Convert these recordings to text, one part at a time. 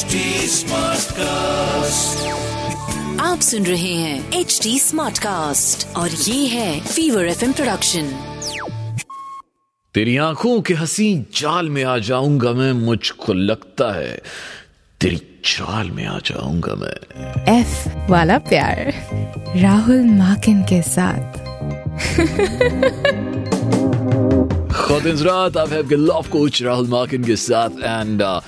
HD Smartcast. आप सुन रहे हैं एच डी स्मार्ट कास्ट और ये है फीवर एफ़ प्रोडक्शन तेरी आँखों के हँसी जाल में आ जाऊँगा मैं मुझको लगता है तेरी चाल में आ जाऊँगा मैं। एफ़ वाला प्यार राहुल माकिन के साथ। रात आप हैं लव कोच राहुल माकिन के साथ and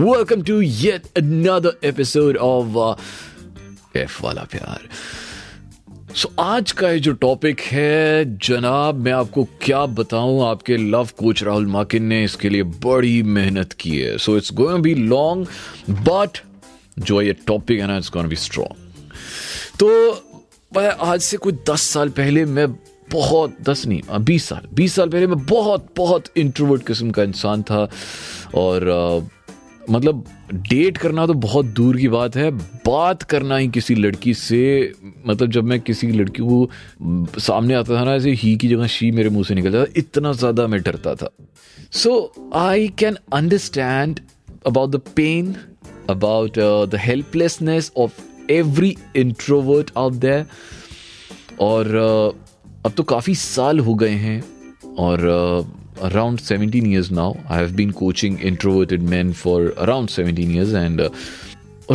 welcome to yet another episode of F वाला प्यार। सो आज का ये जो टॉपिक है जनाब मैं आपको क्या बताऊँ? आपके लव कोच राहुल माकिन ने इसके लिए बड़ी मेहनत की है। So it's going be long but जो ये टॉपिक है ना इट्स गोइंग बी स्ट्रॉन्ग तो आज से कुछ दस साल पहले मैं बहुत दस नहीं बीस साल बीस साल पहले मैं बहुत बहुत इंट्रोवर्ट किस्म का इंसान था। और अ, मतलब डेट करना तो बहुत दूर की बात है बात करना ही किसी लड़की से मतलब जब मैं किसी लड़की को सामने आता था ना ऐसे ही की जगह शी मेरे मुँह से निकलता था इतना ज़्यादा मैं डरता था। So I can understand about the pain about the helplessness of every introvert out there और uh, अब तो काफ़ी साल हो गए हैं और Around seventeen years now I have been coaching introverted man for around seventeen years and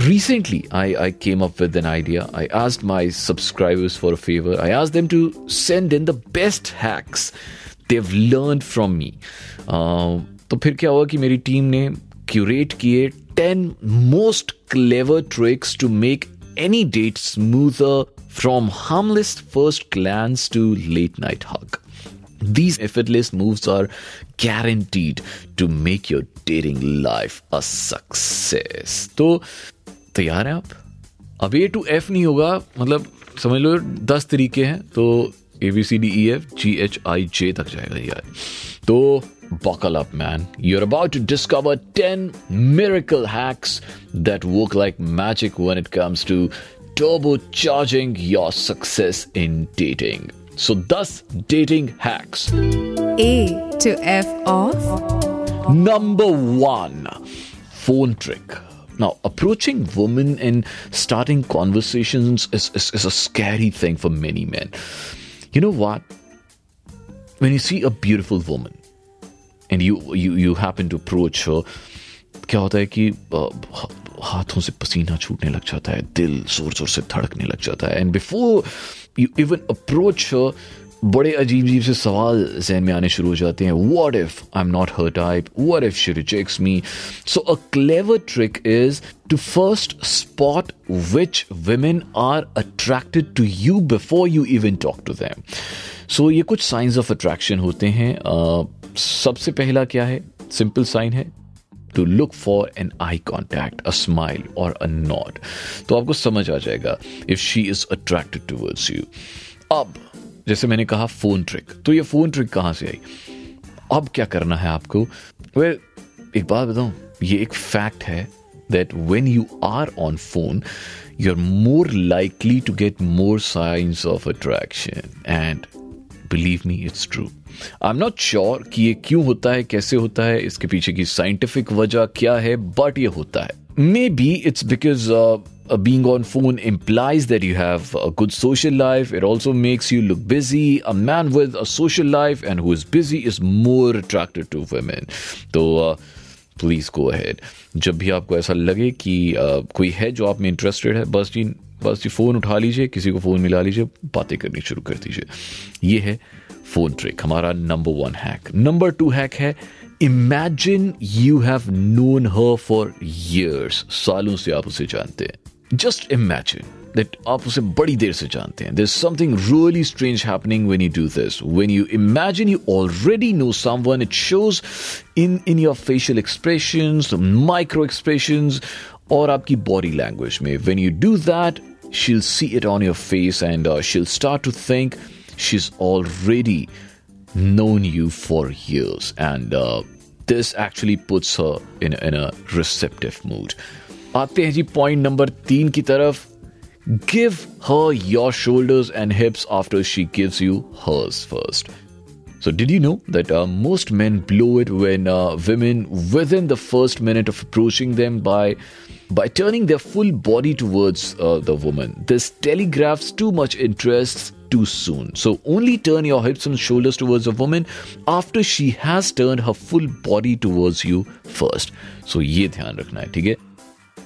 recently I, I came up with an idea i asked my subscribers for a favor i asked them to send in the best hacks they've learned from me uh, तो फिर क्या हुआ कि मेरी team ने curate किए 10 most clever tricks to make any date smoother from harmless first glance to late night hug. These effortless moves are guaranteed to make your dating life a success. तो तैयार हैं आप अब ए टू एफ नहीं होगा मतलब समझ लो दस तरीके हैं तो A B C D E F G H I J तक जाएगा यार तो buckle up man you're about to discover 10 miracle hacks that work like magic when it comes to turbocharging your success in dating so 10 dating hacks A to F of Number one, phone trick. Now, approaching women and starting conversations is, is, is a scary thing for many men. You know what? When you see a beautiful woman and you you you happen to approach her, क्या होता है कि अ, हाथों से पसीना छूटने लग जाता है दिल जोर जोर से धड़कने लग जाता है and before you even approach बड़े अजीब अजीब से सवाल जहन में आने शुरू हो जाते हैं। What if I am not her type what if she rejects me so a clever trick is to first spot which women are attracted to you before you even talk to them so ये कुछ science of attraction होते हैं। अ, सबसे पहला क्या है? Simple sign है। To look for an eye contact a smile और अ नॉड तो आपको समझ आ जाएगा if she is attracted towards you अब, जैसे मैंने कहा फ़ोन ट्रिक तो ये फ़ोन ट्रिक कहाँ से आई? अब क्या करना है आपको? वेल एक बात बताऊँ, ये एक फैक्ट है that when you are on phone you are more likely to get more science of attraction attraction believe me it's true I am not sure कि ये क्यों होता है कैसे होता है इसके पीछे की साइंटिफिक वजह क्या है बट ये होता है। Maybe it's because being on phone implies that you have a good social life it also makes you look busy a man with a social life and who is busy is more attracted to women तो please go ahead जब भी आपको ऐसा लगे कि uh, कोई है जो आप में इंटरेस्टेड है बस जी बस ये फ़ोन उठा लीजिए, किसी को फ़ोन मिला लीजिए, बातें करनी शुरू कर दीजिए। ये है फ़ोन ट्रिक, हमारा number one hack number two hack है imagine you have known her for years सालों से आप उसे जानते हैं। जस्ट इमेजिन दैट आप उसे बड़ी देर से जानते हैं। This something really strange happening when you do this when you imagine you already know some it shows in in your facial expression micro expression और आपकी बॉडी लैंग्वेज में। When you do that she'll see it on your face and uh, she'll start to think she's already known you for years and uh, this actually puts her in, in a receptive mood आते हैं जी point number तीन की तरफ give her your shoulders and hips after she gives you hers first So, did you know that uh, most men blow it when uh, women, within the first minute of approaching them by by turning their full body towards uh, the woman, this telegraphs too much interest too soon. So, only turn your hips and shoulders towards a woman after she has turned her full body towards you first. So, ये ध्यान रखना है ठीक है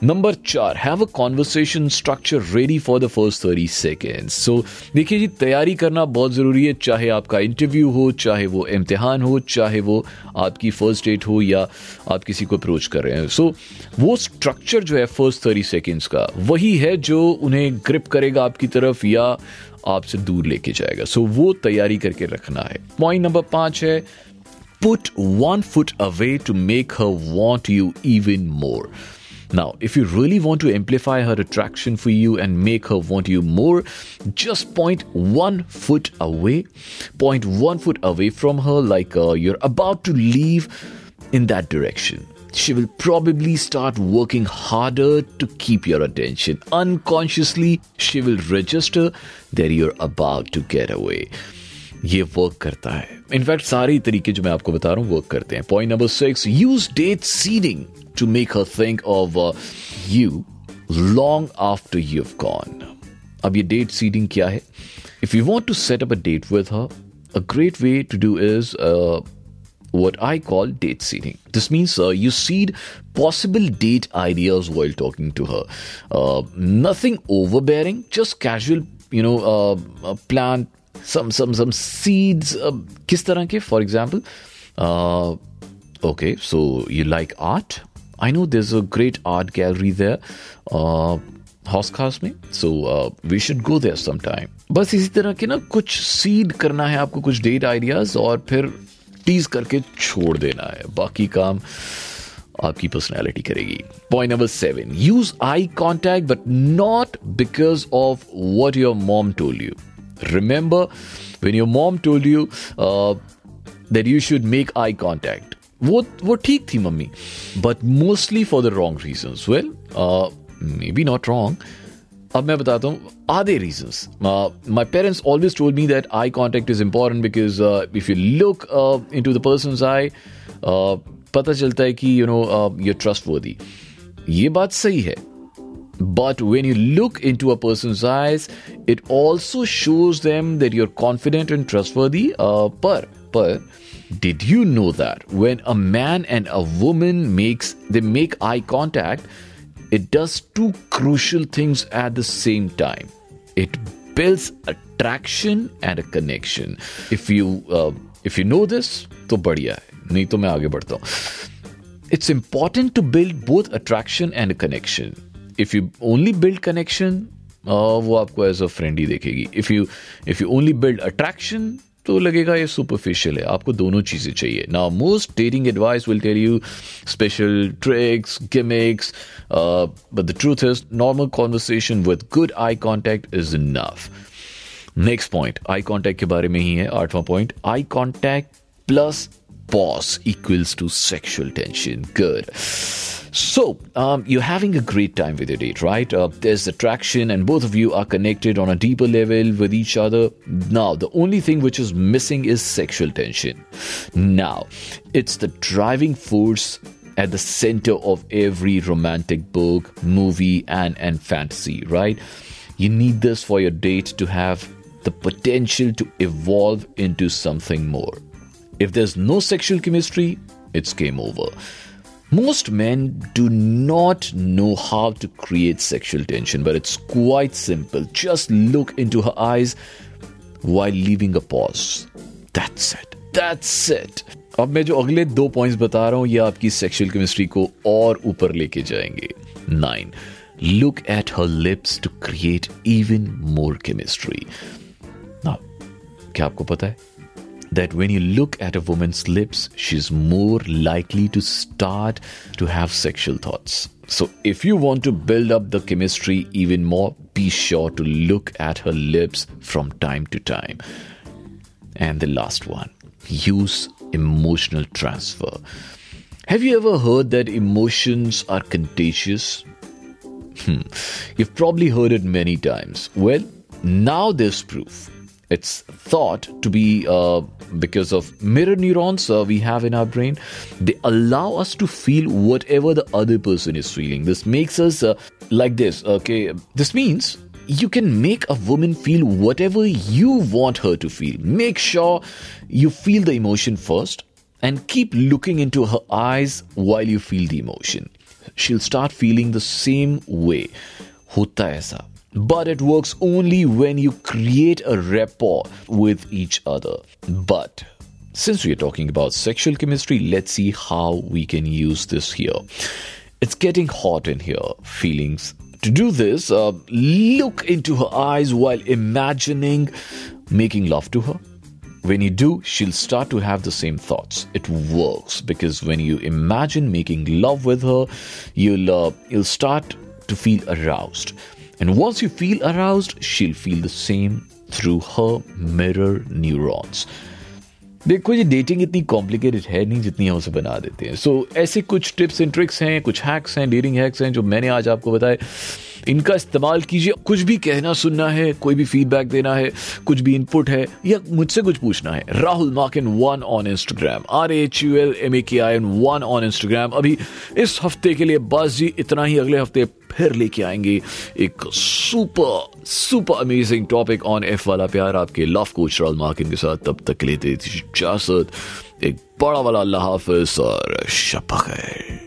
number चार have a conversation structure ready for the first thirty seconds so देखिए जी तैयारी करना बहुत ज़रूरी है चाहे आपका इंटरव्यू हो चाहे वो इम्तिहान हो चाहे वो आपकी फ़र्स्ट डेट हो या आप किसी को अप्रोच कर रहे हैं। सो so, वो स्ट्रक्चर जो है फ़र्स्ट थर्टी सेकेंड्स का वही है जो उन्हें ग्रिप करेगा आपकी तरफ़ या आपसे दूर लेके जाएगा। सो so, वो तैयारी करके रखना है। पॉइंट नंबर पाँच है put one foot away to make her want you even more Now, if you really want to amplify her attraction for you and make her want you more, just point one foot away. Point one foot away from her, like uh, you're about to leave in that direction. She will probably start working harder to keep your attention. Unconsciously, she will register that you're about to get away. ये work करता है। In fact सारे तरीके जो मैं आपको बता रहा हूँ वर्क करते हैं। Point number six use date seeding to make her think of you long after you have gone अब ये डेट सीडिंग क्या है? If you want to set up a date with a great way to do is what I call date seeding this means you seed possible date ideas while talking to her nothing overbearing just casual you know plan some some some seeds. किस तरह के? For example okay so you like art I know this great art gallery there. Uh, हॉस खास में so we should go there some time बस इसी तरह के ना कुछ सीड करना है आपको कुछ डेट आइडियाज़ और फिर टीज करके छोड़ देना है बाकी काम आपकी पर्सनैलिटी करेगी point number seven use eye contact but not because of what your mom told you remember when your mom told you that you should make eye contact वो वो ठीक थी, mummy. But mostly for the wrong reason well maybe not wrong अब मैं बताता हूँ, आधे reasons my parents always told me that eye contact is important because if you look into the person eye पता चलता है कि यू नो यूर ट्रस्ट वर्दी ये बात सही है. But when you look into a person's eyes, it also shows them that you're confident and trustworthy. Uh, पर पर did you know that when a man and a woman makes they make eye contact, it does two crucial things at the same time. It builds attraction and a connection. If you uh, if you know this, तो बढ़िया है नहीं तो मैं आगे बढ़ता हूँ It's important to build both attraction and a connection. If you only build uh, वो आपको एज अ फ्रेंड ही देखेगी। If you if you only build attraction तो लगेगा ये सुपरफिशियल है। आपको दोनों चीज़ें चाहिए। ना most dating advice will tell you special tricks gimmicks but the truth is normal conversation with good eye contact is enough next point eye contact के बारे में ही है आठवां point eye contact plus pause equals to sexual tension. Good. So, um, you're having a great time with your date, right? Uh, there's attraction, and both of you are connected on a deeper level with each other. Now, the only thing which is missing is sexual tension. Now, it's the driving force at the center of every romantic book, movie, and, and fantasy, right? You need this for your date to have the potential to evolve into something more. If there's no sexual chemistry, it's game over. Most men do not know how to create sexual tension, but it's quite simple. Just look into her eyes while leaving a pause. That's it. That's it. अब मैं जो अगले दो points बता रहा हूं ये आपकी सेक्सुअल केमिस्ट्री को और ऊपर लेके जाएंगे nine look at her lips to create even more chemistry क्या आपको पता है that when you look at a woman's lips, she's more likely to start to have sexual thoughts. So, if you want to build up the chemistry even more, be sure to look at her lips from time to time. And the last one use emotional transfer. Have you ever heard that emotions are contagious? Hmm. You've probably heard it many times. Well, now there's proof. It's thought to be uh, because of mirror neurons uh, we have in our brain they allow us to feel whatever the other person is feeling. This makes us uh, like this okay? This means you can make a woman feel whatever you want her to feel. Make sure you feel the emotion first and keep looking into her eyes while you feel the emotion. She'll start feeling the same way. Hota aisa but it works only when you create a rapport with each other. But since we are talking about sexual chemistry, let's see how we can use this here. It's getting hot in here, feelings. To do this, uh, look into her eyes while imagining making love to her. When you do, she'll start to have the same thoughts. It works because when you imagine making love with her, you'll uh, you'll start to feel aroused. And once you feel aroused, she'll feel the same through her mirror neurons. देखो ये dating इतनी complicated है नहीं जितनी हम उसे बना देते हैं सो so, ऐसे कुछ टिप्स एंड ट्रिक्स हैं कुछ हैक्स हैं डेटिंग हैक्स हैं जो मैंने आज आपको बताए इनका इस्तेमाल कीजिए। कुछ भी कहना, सुनना है, कोई भी फीडबैक देना है, कुछ भी इनपुट है, या मुझसे कुछ पूछना है। Rahul Makin one on Instagram. R H U L M A K I N one on Instagram. अभी इस हफ़्ते के लिए बस जी, इतना ही। अगले हफ़्ते फिर लेके आएँगे एक super super amazing topic on F वाला प्यार। आपके लव कोच राहुल मार्किन के साथ। तब तक लेते इजाज़त। एक बड़ा वाला अल्लाह हाफिज और शपक है